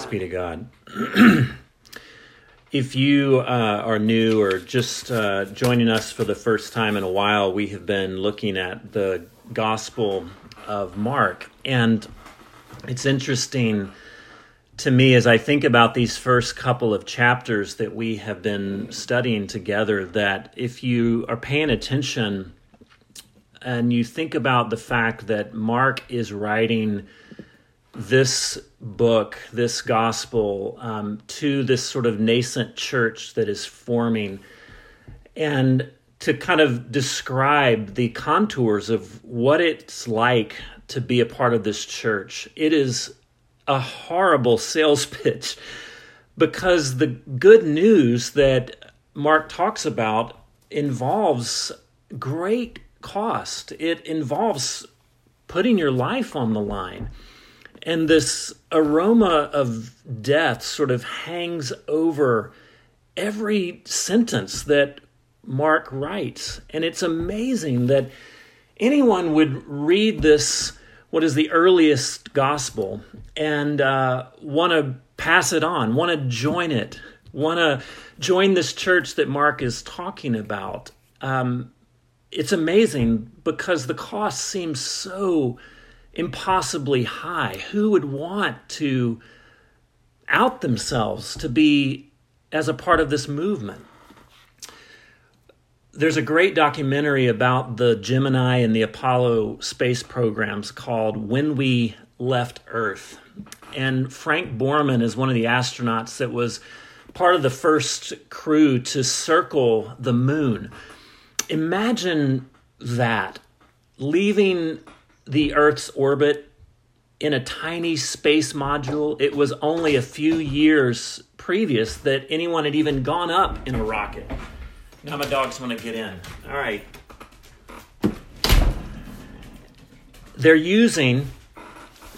Thanks be to God. if you uh, are new or just uh, joining us for the first time in a while, we have been looking at the Gospel of Mark. And it's interesting to me as I think about these first couple of chapters that we have been studying together that if you are paying attention and you think about the fact that Mark is writing this book, this gospel, um, to this sort of nascent church that is forming, and to kind of describe the contours of what it's like to be a part of this church. It is a horrible sales pitch because the good news that Mark talks about involves great cost. It involves putting your life on the line and this aroma of death sort of hangs over every sentence that Mark writes. And it's amazing that anyone would read this, what is the earliest gospel, and uh, want to pass it on, want to join it, want to join this church that Mark is talking about. Um, it's amazing because the cost seems so impossibly high. Who would want to out themselves to be as a part of this movement? There's a great documentary about the Gemini and the Apollo space programs called When We Left Earth. And Frank Borman is one of the astronauts that was part of the first crew to circle the moon. Imagine that leaving the Earth's orbit in a tiny space module. It was only a few years previous that anyone had even gone up in a rocket. Now my dogs want to get in. All right. They're using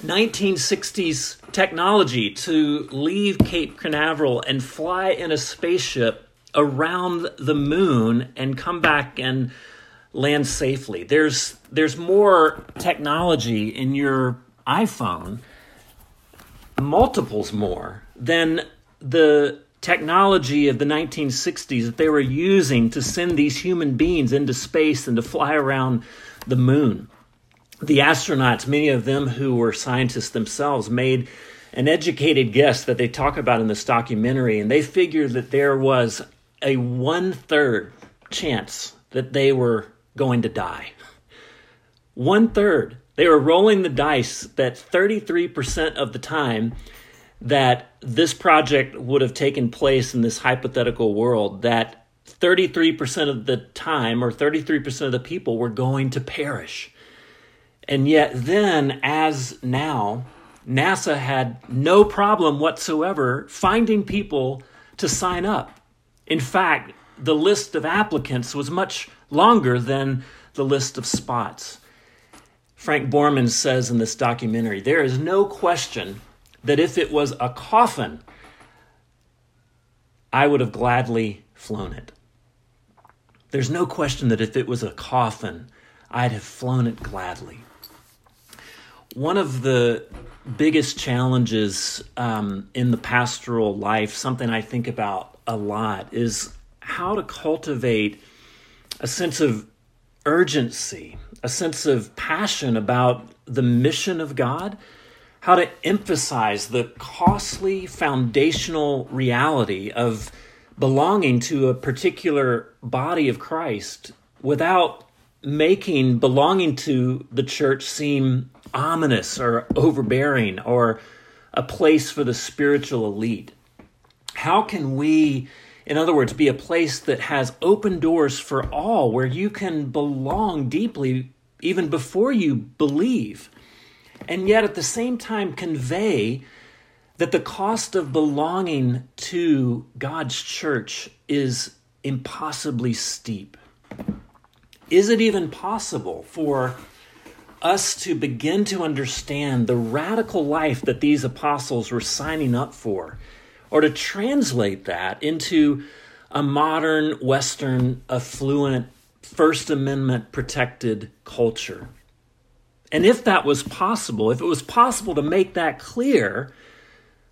1960s technology to leave Cape Canaveral and fly in a spaceship around the moon and come back and land safely. There's there's more technology in your iPhone, multiples more than the technology of the 1960s that they were using to send these human beings into space and to fly around the moon. The astronauts, many of them who were scientists themselves, made an educated guess that they talk about in this documentary, and they figured that there was a one third chance that they were going to die. One third. They were rolling the dice that 33% of the time that this project would have taken place in this hypothetical world, that 33% of the time or 33% of the people were going to perish. And yet, then, as now, NASA had no problem whatsoever finding people to sign up. In fact, the list of applicants was much longer than the list of spots. Frank Borman says in this documentary there is no question that if it was a coffin, I would have gladly flown it. There's no question that if it was a coffin, I'd have flown it gladly. One of the biggest challenges um, in the pastoral life, something I think about a lot, is how to cultivate a sense of urgency, a sense of passion about the mission of God, how to emphasize the costly foundational reality of belonging to a particular body of Christ without making belonging to the church seem ominous or overbearing or a place for the spiritual elite. How can we in other words, be a place that has open doors for all, where you can belong deeply even before you believe. And yet at the same time, convey that the cost of belonging to God's church is impossibly steep. Is it even possible for us to begin to understand the radical life that these apostles were signing up for? Or to translate that into a modern, Western, affluent, First Amendment protected culture. And if that was possible, if it was possible to make that clear,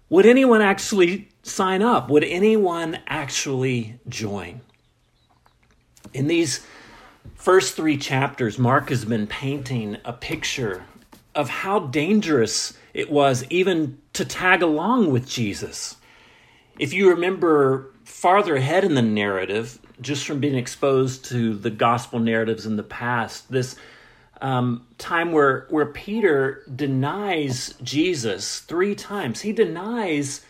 would anyone actually sign up? Would anyone actually join? In these first three chapters, Mark has been painting a picture of how dangerous it was even to tag along with Jesus. If you remember farther ahead in the narrative, just from being exposed to the gospel narratives in the past, this um, time where where Peter denies Jesus three times. He denies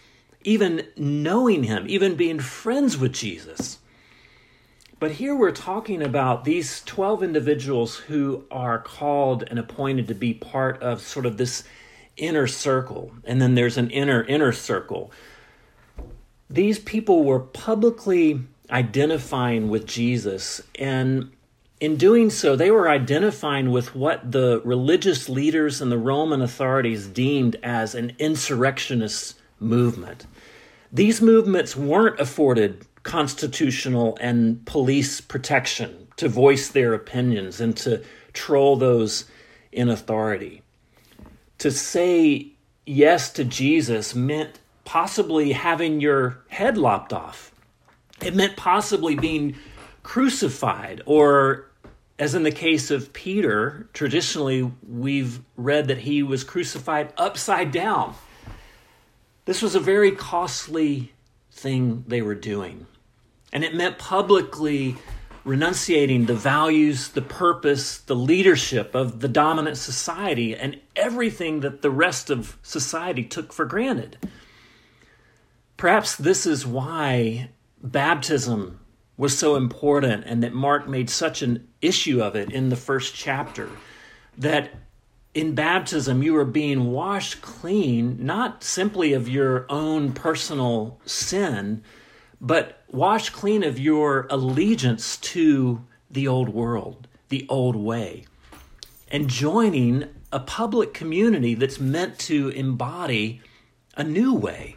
even knowing him, even being friends with Jesus. But here we're talking about these 12 individuals who are called and appointed to be part of sort of this inner circle. And then there's an inner inner circle. These people were publicly identifying with Jesus and in doing so, they were identifying with what the religious leaders and the Roman authorities deemed as an insurrectionist movement. These movements weren't afforded constitutional and police protection to voice their opinions and to troll those in authority. To say yes to Jesus meant possibly having your head lopped off. It meant possibly being crucified or as in the case of Peter, traditionally we've read that he was crucified upside down. This was a very costly thing they were doing. And it meant publicly renunciating the values, the purpose, the leadership of the dominant society, and everything that the rest of society took for granted. Perhaps this is why baptism was so important and that Mark made such an issue of it in the first chapter that in baptism you are being washed clean not simply of your own personal sin but washed clean of your allegiance to the old world the old way and joining a public community that's meant to embody a new way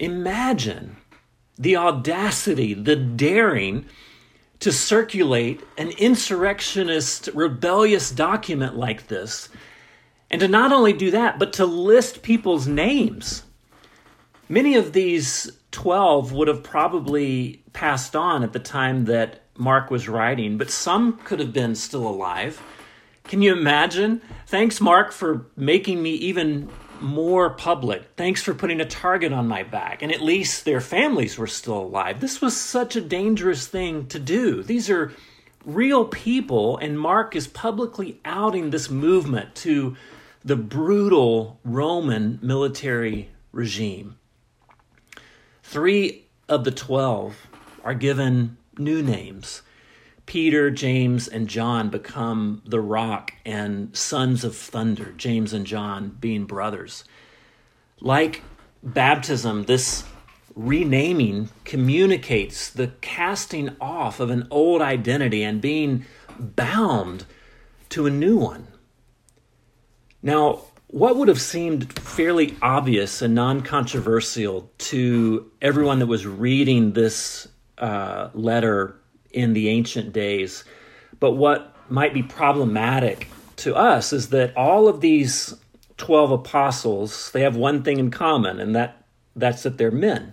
imagine the audacity, the daring to circulate an insurrectionist, rebellious document like this, and to not only do that, but to list people's names. Many of these 12 would have probably passed on at the time that Mark was writing, but some could have been still alive. Can you imagine? Thanks, Mark, for making me even more public. Thanks for putting a target on my back. And at least their families were still alive. This was such a dangerous thing to do. These are real people, and Mark is publicly outing this movement to the brutal Roman military regime. Three of the twelve are given new names. Peter, James, and John become the rock and sons of thunder, James and John being brothers. Like baptism, this renaming communicates the casting off of an old identity and being bound to a new one. Now, what would have seemed fairly obvious and non controversial to everyone that was reading this uh, letter in the ancient days. But what might be problematic to us is that all of these 12 apostles, they have one thing in common, and that, that's that they're men.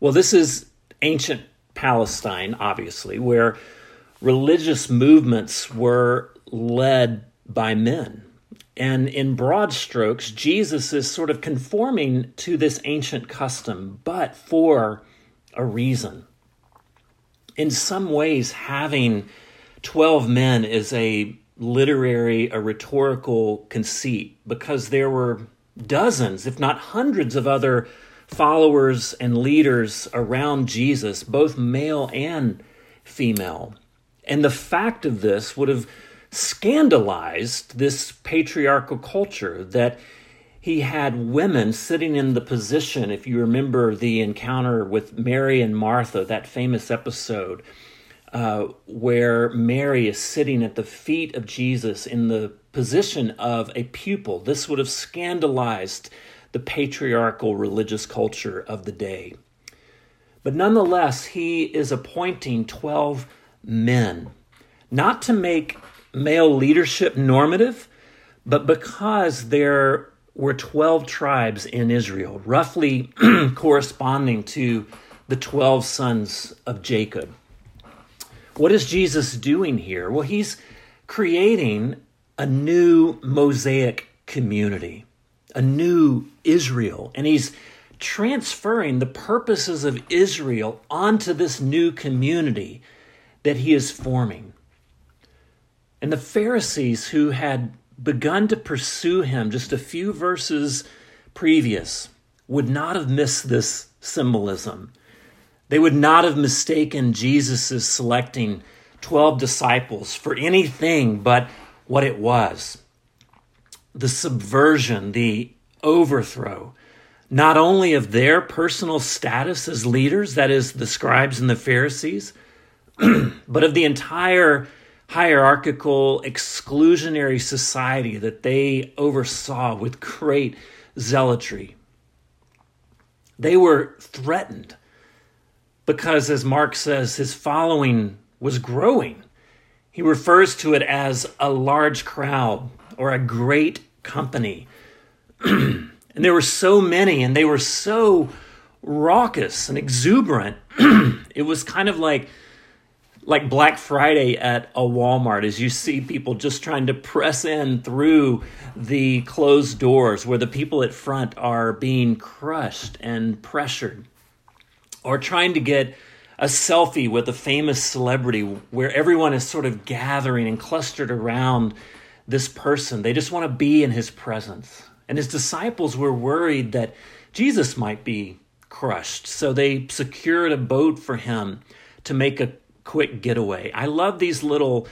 Well, this is ancient Palestine, obviously, where religious movements were led by men. And in broad strokes, Jesus is sort of conforming to this ancient custom, but for a reason in some ways, having 12 men is a literary, a rhetorical conceit because there were dozens, if not hundreds, of other followers and leaders around Jesus, both male and female. And the fact of this would have scandalized this patriarchal culture that he had women sitting in the position, if you remember the encounter with Mary and Martha, that famous episode, uh, where Mary is sitting at the feet of Jesus in the position of a pupil. This would have scandalized the patriarchal religious culture of the day. But nonetheless, he is appointing 12 men, not to make male leadership normative, but because they're were 12 tribes in Israel, roughly corresponding to the 12 sons of Jacob. What is Jesus doing here? Well, he's creating a new Mosaic community, a new Israel, and he's transferring the purposes of Israel onto this new community that he is forming. And the Pharisees who had begun to pursue him just a few verses previous would not have missed this symbolism. They would not have mistaken Jesus' selecting 12 disciples for anything but what it was the subversion, the overthrow, not only of their personal status as leaders, that is, the scribes and the Pharisees, but of the entire hierarchical, exclusionary society that they oversaw with great zealotry. They were threatened because, as Mark says, his following was growing. He refers to it as a large crowd or a great company. and there were so many, and they were so raucous and exuberant. it was kind of like like Black Friday at a Walmart as you see people just trying to press in through the closed doors where the people at front are being crushed and pressured or trying to get a selfie with a famous celebrity where everyone is sort of gathering and clustered around this person. They just want to be in his presence. And his disciples were worried that Jesus might be crushed. So they secured a boat for him to make a quick getaway. I love these little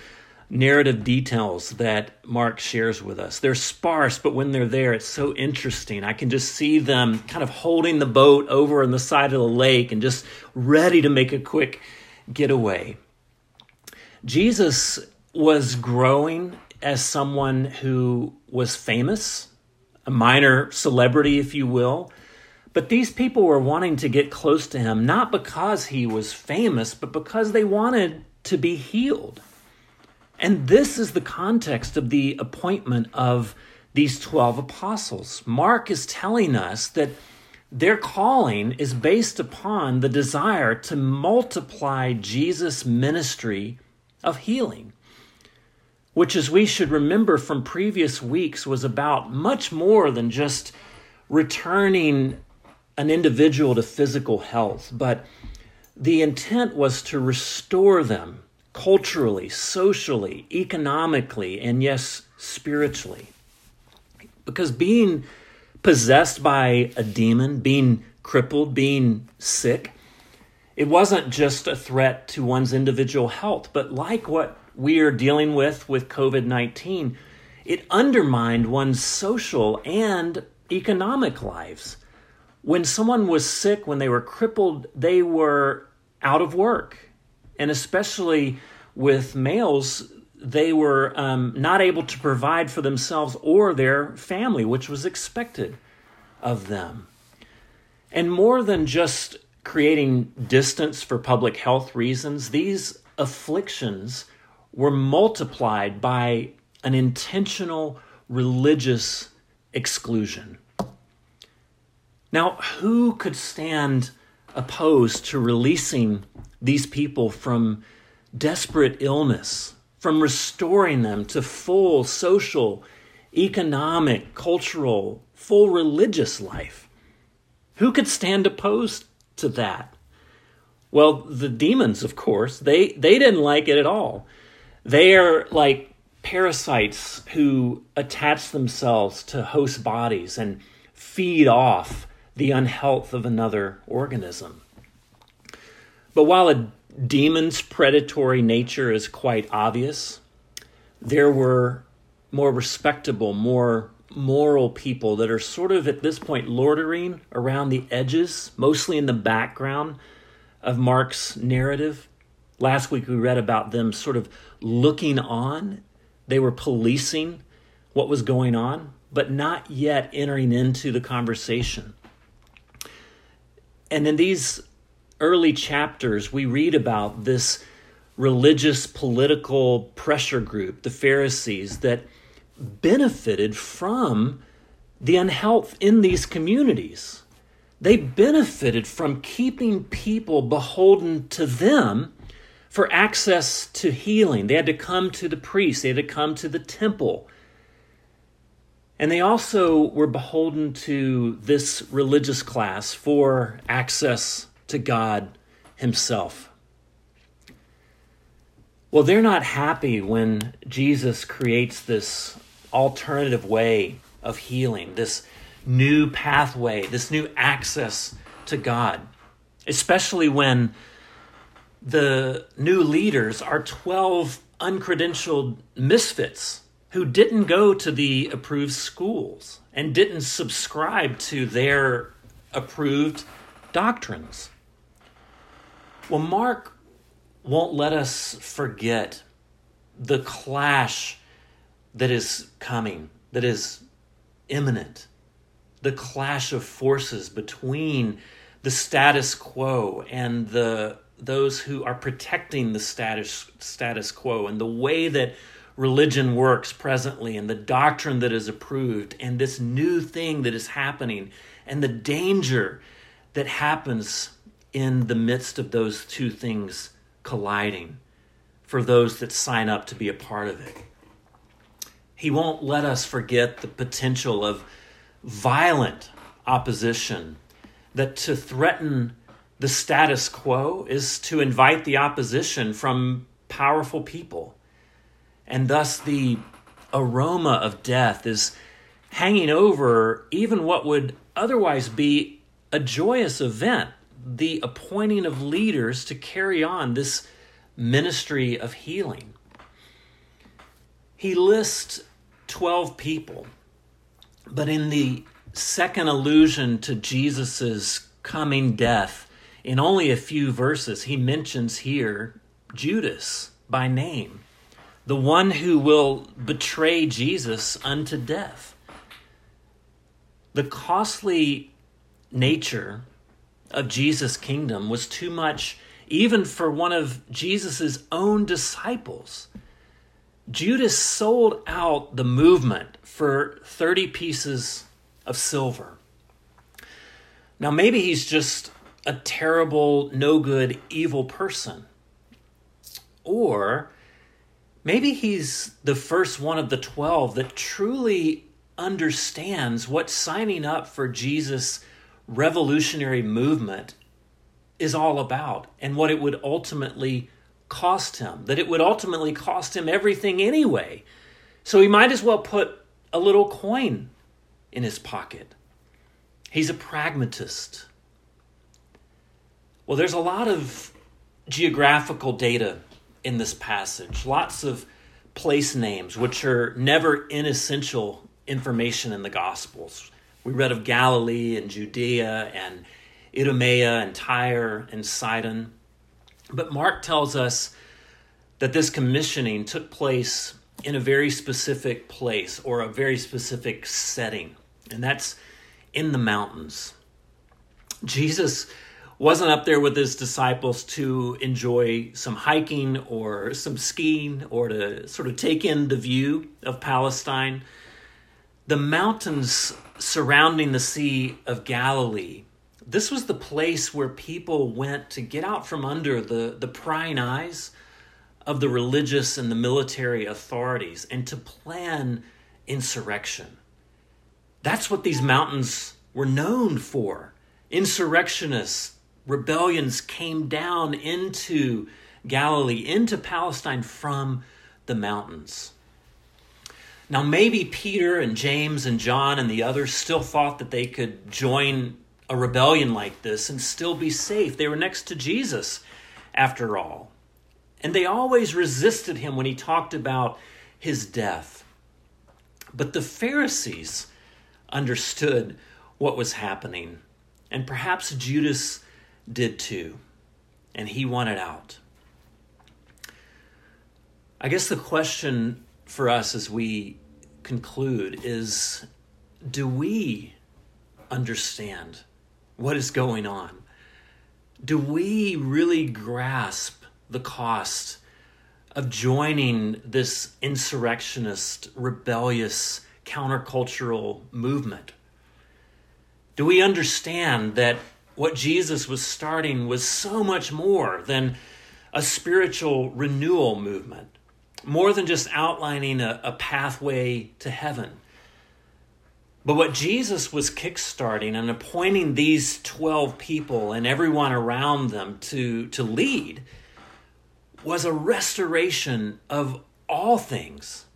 narrative details that Mark shares with us. They're sparse, but when they're there, it's so interesting. I can just see them kind of holding the boat over on the side of the lake and just ready to make a quick getaway. Jesus was growing as someone who was famous, a minor celebrity, if you will. But these people were wanting to get close to him, not because he was famous, but because they wanted to be healed. And this is the context of the appointment of these 12 apostles. Mark is telling us that their calling is based upon the desire to multiply Jesus' ministry of healing, which, as we should remember from previous weeks, was about much more than just returning an individual to physical health, but the intent was to restore them culturally, socially, economically, and yes, spiritually. Because being possessed by a demon, being crippled, being sick, it wasn't just a threat to one's individual health, but like what we are dealing with with COVID 19, it undermined one's social and economic lives when someone was sick, when they were crippled, they were out of work. And especially with males, they were um, not able to provide for themselves or their family, which was expected of them. And more than just creating distance for public health reasons, these afflictions were multiplied by an intentional religious exclusion. Now, who could stand opposed to releasing these people from desperate illness, from restoring them to full social, economic, cultural, full religious life? Who could stand opposed to that? Well, the demons, of course, they, they didn't like it at all. They are like parasites who attach themselves to host bodies and feed off the unhealth of another organism. But while a demon's predatory nature is quite obvious, there were more respectable, more moral people that are sort of at this point loitering around the edges, mostly in the background of Mark's narrative. Last week we read about them sort of looking on. They were policing what was going on, but not yet entering into the conversation. And in these early chapters, we read about this religious political pressure group, the Pharisees, that benefited from the unhealth in these communities. They benefited from keeping people beholden to them for access to healing. They had to come to the priest, they had to come to the temple. And they also were beholden to this religious class for access to God Himself. Well, they're not happy when Jesus creates this alternative way of healing, this new pathway, this new access to God, especially when the new leaders are 12 uncredentialed misfits who didn't go to the approved schools and didn't subscribe to their approved doctrines. Well, Mark won't let us forget the clash that is coming, that is imminent, the clash of forces between the status quo and the those who are protecting the status status quo and the way that religion works presently and the doctrine that is approved and this new thing that is happening and the danger that happens in the midst of those two things colliding for those that sign up to be a part of it. He won't let us forget the potential of violent opposition, that to threaten the status quo is to invite the opposition from powerful people. And thus, the aroma of death is hanging over even what would otherwise be a joyous event the appointing of leaders to carry on this ministry of healing. He lists 12 people, but in the second allusion to Jesus' coming death, in only a few verses, he mentions here Judas by name, the one who will betray Jesus unto death. The costly nature of Jesus' kingdom was too much even for one of Jesus' own disciples. Judas sold out the movement for 30 pieces of silver. Now, maybe he's just a terrible, no good, evil person. Or maybe he's the first one of the 12 that truly understands what signing up for Jesus' revolutionary movement is all about and what it would ultimately cost him, that it would ultimately cost him everything anyway. So he might as well put a little coin in his pocket. He's a pragmatist. Well, there's a lot of geographical data in this passage, lots of place names, which are never inessential information in the Gospels. We read of Galilee and Judea and Idumea and Tyre and Sidon. But Mark tells us that this commissioning took place in a very specific place or a very specific setting, and that's in the mountains. Jesus wasn't up there with his disciples to enjoy some hiking or some skiing or to sort of take in the view of Palestine. The mountains surrounding the Sea of Galilee. This was the place where people went to get out from under the, the prying eyes of the religious and the military authorities and to plan insurrection. That's what these mountains were known for. Insurrectionists, rebellions came down into Galilee, into Palestine from the mountains. Now, maybe Peter and James and John and the others still thought that they could join a rebellion like this and still be safe. They were next to Jesus, after all. And they always resisted him when he talked about his death. But the Pharisees understood what was happening, and perhaps Judas did too, and he wanted out. I guess the question for us as we conclude is do we understand what is going on? Do we really grasp the cost of joining this insurrectionist, rebellious countercultural movement? Do we understand that what Jesus was starting was so much more than a spiritual renewal movement, more than just outlining a, a pathway to heaven? But what Jesus was kickstarting and appointing these 12 people and everyone around them to, to lead was a restoration of all things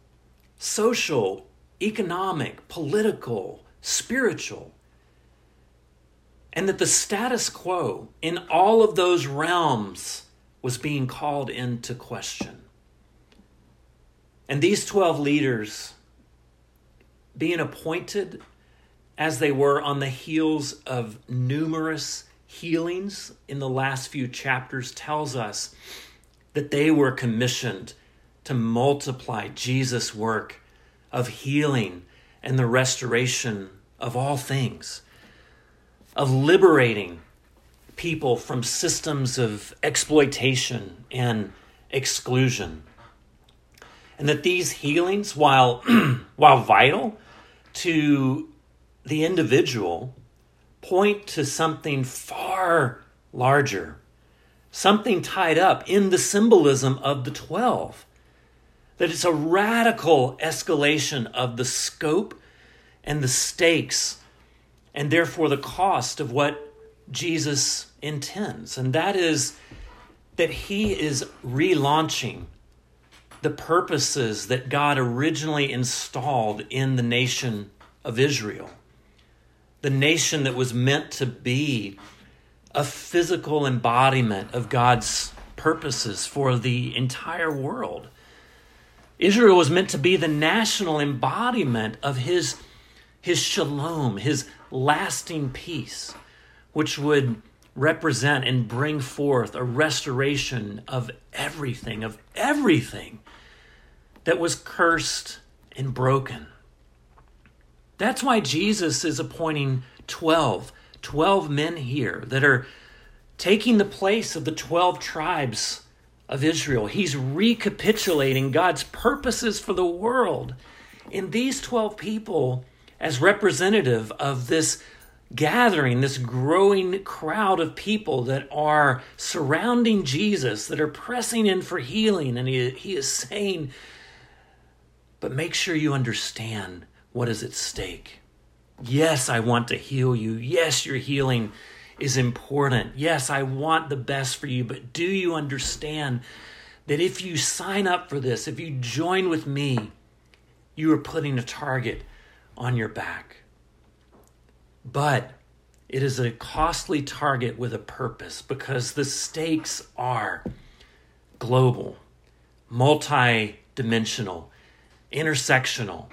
social, economic, political, spiritual. And that the status quo in all of those realms was being called into question. And these 12 leaders being appointed as they were on the heels of numerous healings in the last few chapters tells us that they were commissioned to multiply Jesus' work of healing and the restoration of all things, of liberating people from systems of exploitation and exclusion. And that these healings, while, while vital, to the individual point to something far larger, something tied up in the symbolism of the 12. That it's a radical escalation of the scope and the stakes, and therefore the cost of what Jesus intends. And that is that he is relaunching the purposes that God originally installed in the nation of Israel. The nation that was meant to be a physical embodiment of God's purposes for the entire world. Israel was meant to be the national embodiment of his, his shalom, his lasting peace, which would represent and bring forth a restoration of everything, of everything that was cursed and broken. That's why Jesus is appointing 12, 12 men here that are taking the place of the 12 tribes of Israel. He's recapitulating God's purposes for the world in these 12 people as representative of this gathering, this growing crowd of people that are surrounding Jesus, that are pressing in for healing. And he, he is saying, but make sure you understand what is at stake. Yes, I want to heal you. Yes, your healing is important. Yes, I want the best for you, but do you understand that if you sign up for this, if you join with me, you are putting a target on your back? But it is a costly target with a purpose because the stakes are global, multi dimensional, intersectional.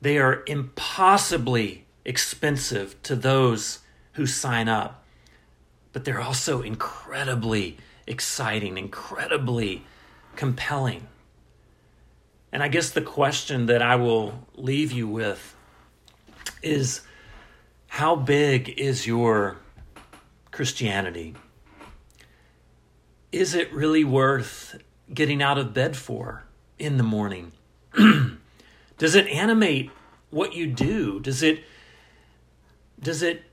They are impossibly expensive to those who sign up, but they're also incredibly exciting, incredibly compelling. And I guess the question that I will leave you with is how big is your Christianity? Is it really worth getting out of bed for in the morning? does it animate what you do? Does it does it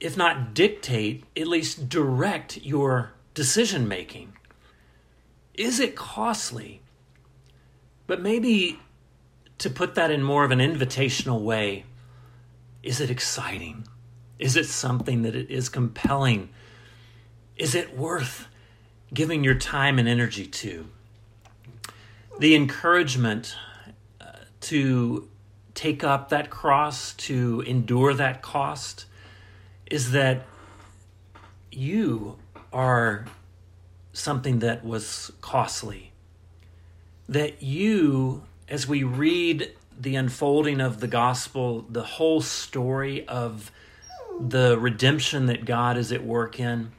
if not dictate, at least direct your decision making? Is it costly? But maybe to put that in more of an invitational way, is it exciting? Is it something that it is compelling? Is it worth giving your time and energy to? The encouragement uh, to take up that cross, to endure that cost, is that you are something that was costly. That you, as we read the unfolding of the gospel, the whole story of the redemption that God is at work in,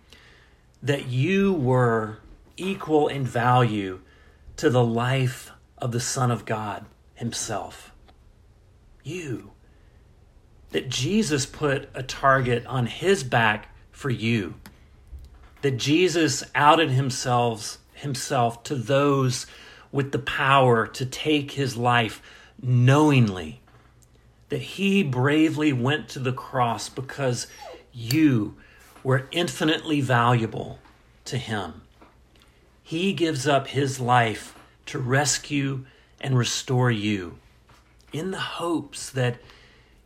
that you were equal in value to the life of the Son of God himself. You. That Jesus put a target on his back for you. That Jesus outed himself, himself to those with the power to take his life knowingly that he bravely went to the cross because you were infinitely valuable to him. He gives up his life to rescue and restore you in the hopes that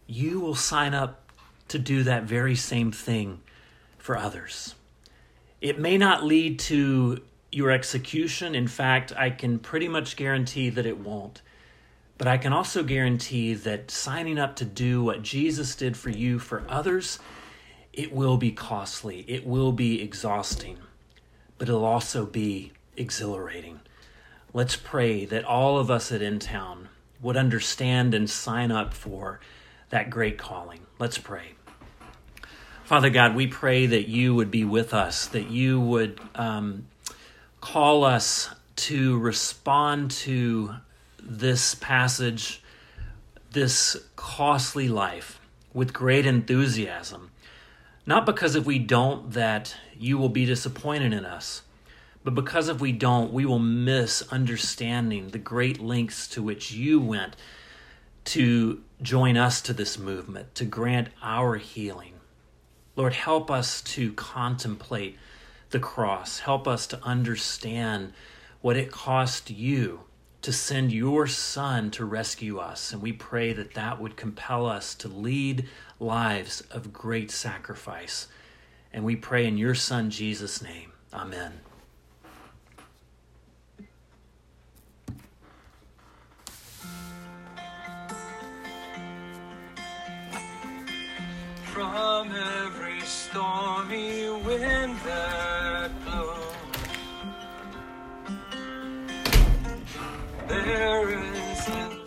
you will sign up to do that very same thing for others. It may not lead to your execution. In fact, I can pretty much guarantee that it won't. But I can also guarantee that signing up to do what Jesus did for you for others, it will be costly, it will be exhausting, but it'll also be exhilarating. Let's pray that all of us at In Town would understand and sign up for that great calling. Let's pray. Father God, we pray that you would be with us, that you would um, call us to respond to this passage, this costly life, with great enthusiasm. Not because if we don't, that you will be disappointed in us, but because if we don't, we will miss understanding the great lengths to which you went to join us to this movement, to grant our healing. Lord, help us to contemplate the cross. Help us to understand what it cost you to send your son to rescue us. And we pray that that would compel us to lead lives of great sacrifice. And we pray in your son Jesus' name. Amen. From every stormy wind that blows. There is